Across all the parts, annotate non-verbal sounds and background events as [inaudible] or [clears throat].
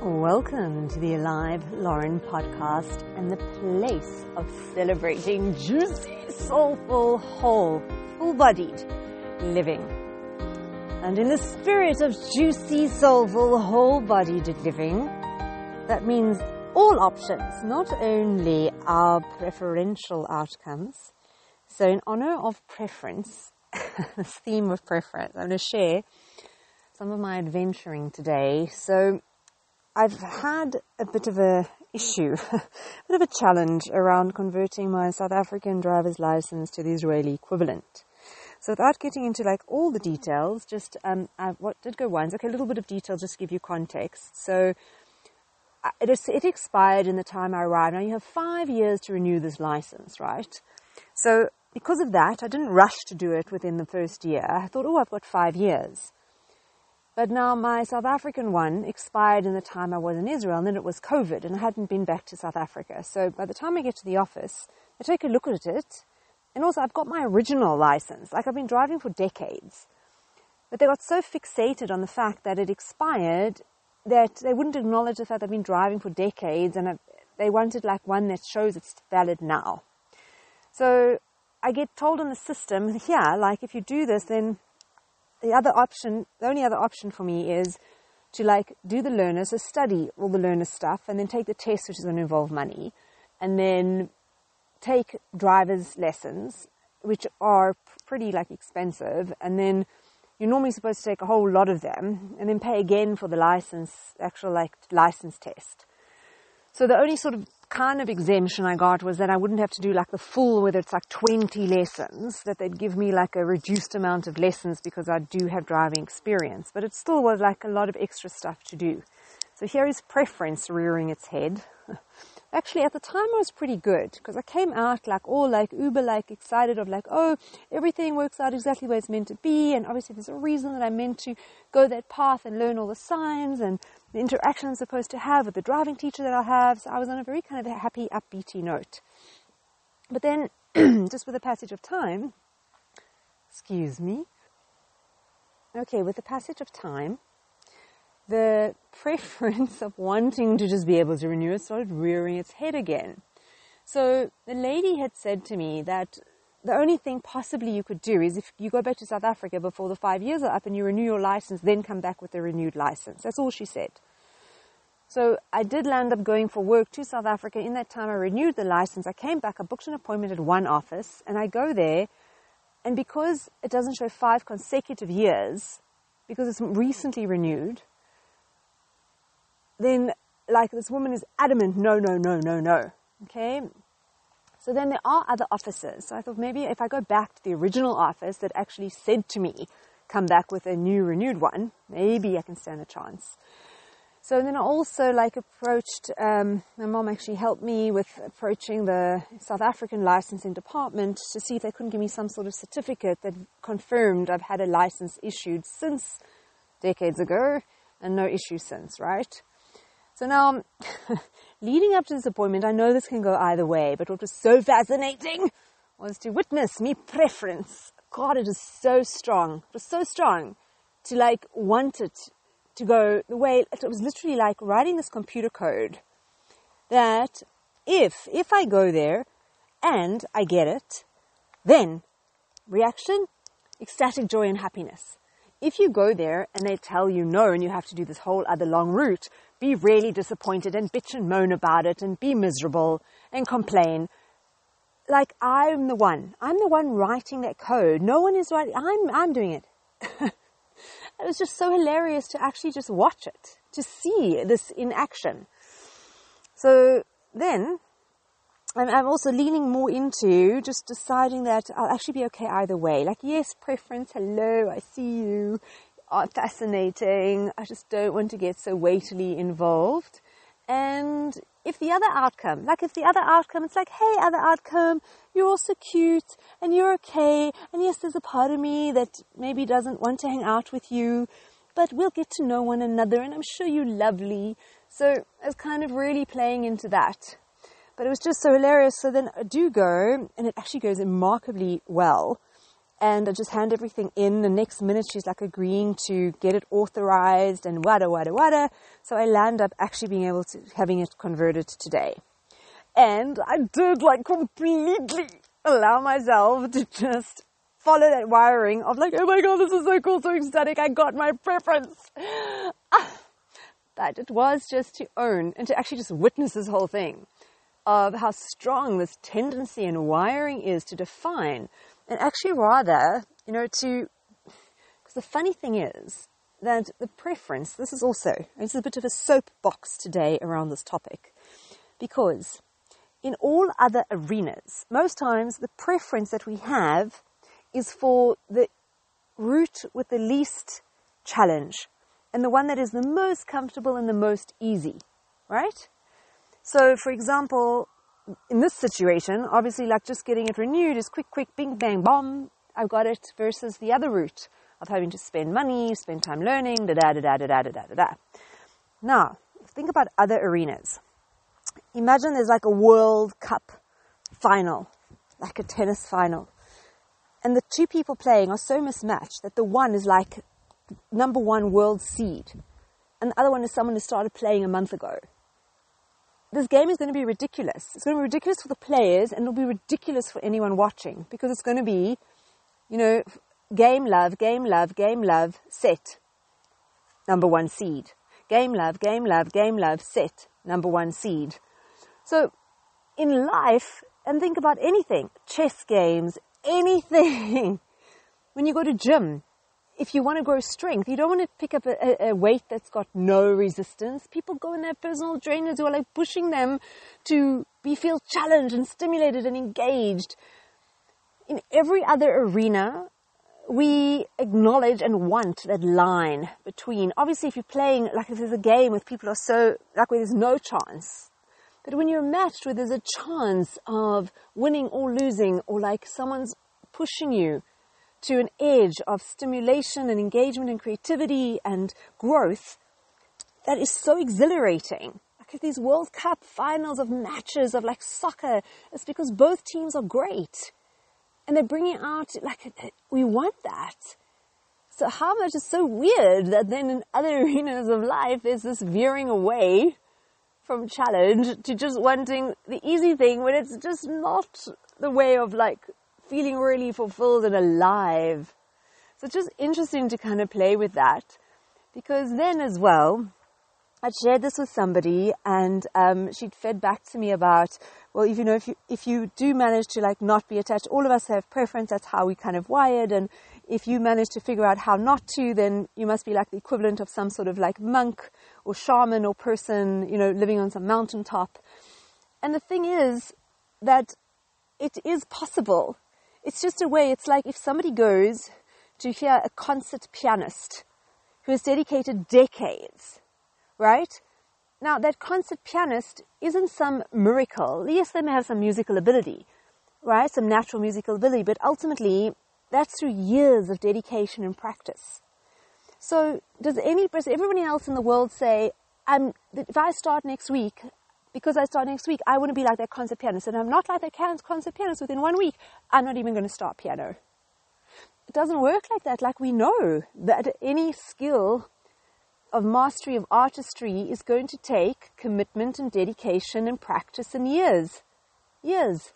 Welcome to the Alive Loren podcast and the place of celebrating juicy, soulful, whole, full bodied living. And in the spirit of juicy, soulful, whole bodied living, that means all options, not only our preferential outcomes. So, in honor of preference, [laughs] this theme of preference, I'm going to share some of my adventuring today. So, I've had a bit of a issue, [laughs] a bit of a challenge around converting my South African driver's license to the Israeli equivalent. So without getting into like all the details, just um, I, what did go once. Okay, a little bit of detail just to give you context. So it, is, it expired in the time I arrived. Now you have five years to renew this license, right? So because of that, I didn't rush to do it within the first year. I thought, oh, I've got five years. But now my South African one expired in the time I was in Israel, and then it was COVID, and I hadn't been back to South Africa. So by the time I get to the office, I take a look at it, and also I've got my original license. Like I've been driving for decades. But they got so fixated on the fact that it expired that they wouldn't acknowledge the fact I've been driving for decades, and they wanted like one that shows it's valid now. So I get told in the system, yeah, like if you do this, then the other option, the only other option for me is to like do the learner, so study all the learner stuff and then take the test, which is going to involve money, and then take driver's lessons, which are pretty like expensive, and then you're normally supposed to take a whole lot of them and then pay again for the license, actual like license test. So the only sort of kind of exemption I got was that I wouldn't have to do like the full, whether it's like 20 lessons, that they'd give me like a reduced amount of lessons because I do have driving experience. But it still was like a lot of extra stuff to do. So here is preference rearing its head. [laughs] Actually, at the time I was pretty good because I came out like all like uber like excited of like, oh, everything works out exactly where it's meant to be. And obviously there's a reason that I'm meant to go that path and learn all the signs and the interaction I'm supposed to have with the driving teacher that I have. So I was on a very kind of happy, upbeaty note. But then, [clears throat] just with the passage of time, excuse me. Okay, with the passage of time, the preference of wanting to just be able to renew it started rearing its head again. So the lady had said to me that the only thing possibly you could do is if you go back to South Africa before the five years are up and you renew your license, then come back with a renewed license. That's all she said. So I did land up going for work to South Africa. In that time, I renewed the license. I came back, I booked an appointment at one office, and I go there. And because it doesn't show five consecutive years, because it's recently renewed, then like this woman is adamant, no, no, no, no, no. Okay? So then there are other offices. So I thought maybe if I go back to the original office that actually said to me, come back with a new renewed one, maybe I can stand a chance. So then I also like approached, um, my mom actually helped me with approaching the South African licensing department to see if they couldn't give me some sort of certificate that confirmed I've had a license issued since decades ago and no issue since, right? So now, um, [laughs] leading up to this appointment, I know this can go either way, but what was so fascinating was to witness me preference. God, it is so strong. It was so strong to like want it to go the way it was literally like writing this computer code that if if I go there and I get it, then reaction, ecstatic joy and happiness. If you go there and they tell you no and you have to do this whole other long route, be really disappointed and bitch and moan about it and be miserable and complain. Like I'm the one. I'm the one writing that code. No one is writing. I'm, I'm doing it. [laughs] it was just so hilarious to actually just watch it, to see this in action. So then I'm also leaning more into just deciding that I'll actually be okay either way. Like, yes, preference, hello, I see you fascinating. I just don't want to get so weightily involved. And if the other outcome, like if the other outcome, it's like, hey, other outcome, you're also cute and you're okay. And yes, there's a part of me that maybe doesn't want to hang out with you, but we'll get to know one another and I'm sure you're lovely. So I was kind of really playing into that. But it was just so hilarious. So then I do go and it actually goes remarkably well. And I just hand everything in. The next minute, she's like agreeing to get it authorized and wada wada wada. So I land up actually being able to having it converted today. And I did like completely allow myself to just follow that wiring of like, oh my god, this is so cool, so ecstatic, I got my preference. Ah, that it was just to own and to actually just witness this whole thing of how strong this tendency and wiring is to define and actually rather, you know, to, because the funny thing is that the preference, this is also, it's a bit of a soapbox today around this topic, because in all other arenas, most times the preference that we have is for the route with the least challenge and the one that is the most comfortable and the most easy, right? So, for example, in this situation, obviously, like just getting it renewed is quick, quick, bing, bang, bomb. I've got it versus the other route of having to spend money, spend time learning, da da da da da da da da da. Now, think about other arenas. Imagine there's like a World Cup final, like a tennis final. And the two people playing are so mismatched that the one is like number one world seed, and the other one is someone who started playing a month ago this game is going to be ridiculous. It's going to be ridiculous for the players and it'll be ridiculous for anyone watching because it's going to be, you know, game love, game love, game love, set, number one seed. Game love, game love, game love, set, number one seed. So in life, and think about anything, chess games, anything. [laughs] when you go to gym, if you want to grow strength, you don't want to pick up a, a, weight that's got no resistance. People go in their personal trainers who are like pushing them to be feel challenged and stimulated and engaged. In every other arena, we acknowledge and want that line between, obviously if you're playing, like if there's a game with people who are so, like where there's no chance, but when you're matched where there's a chance of winning or losing, or like someone's pushing you, to an edge of stimulation and engagement and creativity and growth that is so exhilarating. Like at these World Cup finals of matches of like soccer, it's because both teams are great. And they're bringing out, like, we want that. So how much is so weird that then in other [laughs] arenas of life there's this veering away from challenge to just wanting the easy thing when it's just not the way of like feeling really fulfilled and alive. So it's just interesting to kind of play with that because then as well, I'd shared this with somebody and um, she'd fed back to me about, well, if you know, if you, if you do manage to like not be attached, all of us have preference, that's how we kind of wired and if you manage to figure out how not to, then you must be like the equivalent of some sort of like monk or shaman or person, you know, living on some mountaintop. And the thing is that it is possible it's just a way, it's like if somebody goes to hear a concert pianist who has dedicated decades, right? Now, that concert pianist isn't some miracle. Yes, they may have some musical ability, right? Some natural musical ability, but ultimately, that's through years of dedication and practice. So, does any, does else in the world say, if I start next week, because I start next week, I want to be like that concert pianist. And I'm not like that concert pianist within one week. I'm not even going to start piano. It doesn't work like that. Like we know that any skill of mastery of artistry is going to take commitment and dedication and practice and years. Years.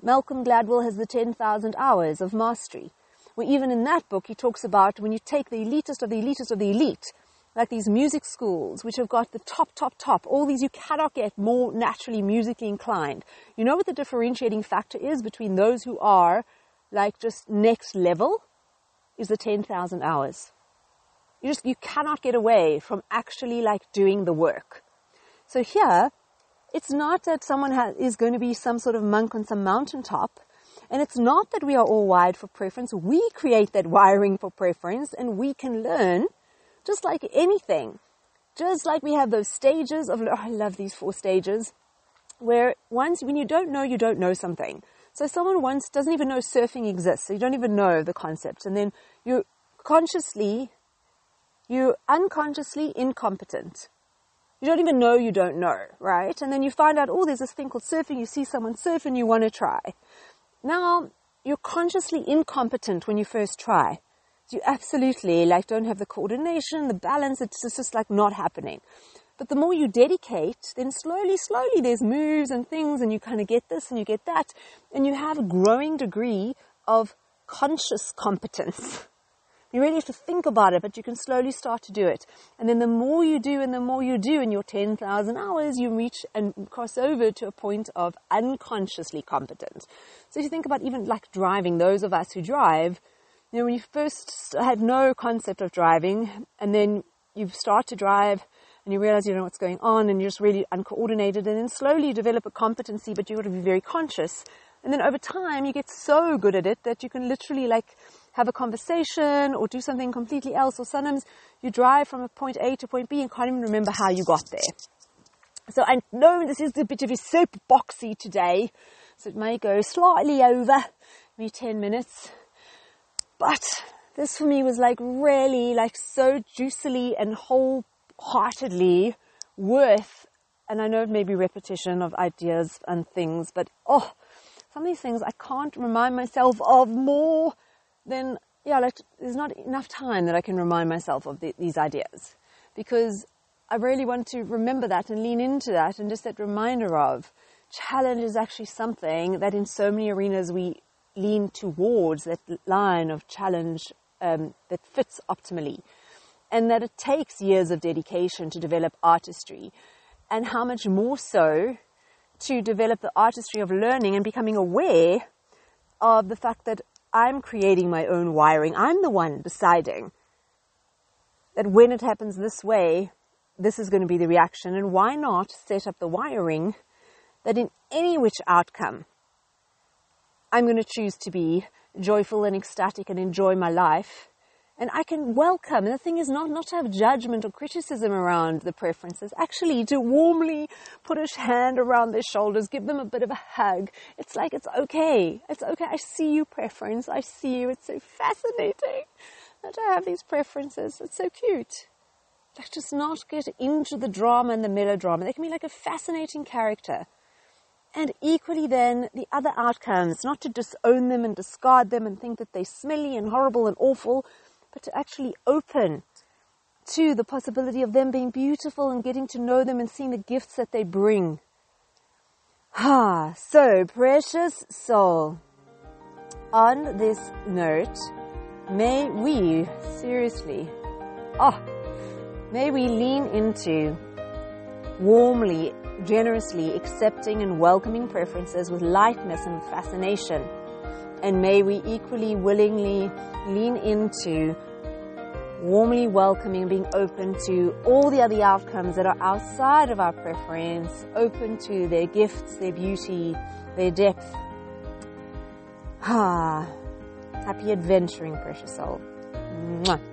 Malcolm Gladwell has the 10,000 hours of mastery. Where even in that book, he talks about when you take the elitist of the elitist of the elite, like these music schools, which have got the top, top, top, all these you cannot get more naturally musically inclined. You know what the differentiating factor is between those who are like just next level is the 10,000 hours. You just, you cannot get away from actually like doing the work. So here, it's not that someone is going to be some sort of monk on some mountaintop. And it's not that we are all wired for preference. We create that wiring for preference and we can learn just like anything. Just like we have those stages of, oh, I love these four stages, where once, when you don't know, you don't know something. So someone once doesn't even know surfing exists, so you don't even know the concept. And then you consciously, you unconsciously incompetent. You don't even know you don't know, right? And then you find out, oh, there's this thing called surfing. You see someone surf and you want to try. Now, you're consciously incompetent when you first try. You absolutely like don't have the coordination, the balance, it's just, just like not happening. But the more you dedicate, then slowly, slowly there's moves and things and you kind of get this and you get that and you have a growing degree of conscious competence. You really have to think about it, but you can slowly start to do it. And then the more you do and the more you do in your 10,000 hours, you reach and cross over to a point of unconsciously competent. So if you think about even like driving, those of us who drive, you know, when you first had no concept of driving and then you start to drive and you realize you don't know what's going on and you're just really uncoordinated and then slowly you develop a competency, but you've got to be very conscious. And then over time you get so good at it that you can literally like have a conversation or do something completely else. Or sometimes you drive from a point A to point B and can't even remember how you got there. So I know this is a bit of a soapboxy today, so it may go slightly over, maybe 10 minutes. But this for me was like really like so juicily and wholeheartedly worth, and I know it may be repetition of ideas and things, but oh, some of these things I can't remind myself of more than yeah, like there's not enough time that I can remind myself of the, these ideas. Because I really want to remember that and lean into that and just that reminder of challenge is actually something that in so many arenas we lean towards that line of challenge um, that fits optimally and that it takes years of dedication to develop artistry and how much more so to develop the artistry of learning and becoming aware of the fact that I'm creating my own wiring. I'm the one deciding that when it happens this way, this is going to be the reaction. And why not set up the wiring that in any which outcome, I'm going to choose to be joyful and ecstatic and enjoy my life and I can welcome. And the thing is not, not to have judgment or criticism around the preferences, actually to warmly put a hand around their shoulders, give them a bit of a hug. It's like, it's okay. It's okay. I see you preference. I see you. It's so fascinating that I have these preferences. It's so cute. Like just not get into the drama and the melodrama. They can be like a fascinating character. And equally then, the other outcomes, not to disown them and discard them and think that they're smelly and horrible and awful, but to actually open to the possibility of them being beautiful and getting to know them and seeing the gifts that they bring. Ah, so precious soul. On this note, may we seriously, oh, may we lean into warmly, generously accepting and welcoming preferences with lightness and fascination and may we equally willingly lean into warmly welcoming, and being open to all the other outcomes that are outside of our preference, open to their gifts, their beauty, their depth. Ah, happy adventuring, precious soul. Mwah.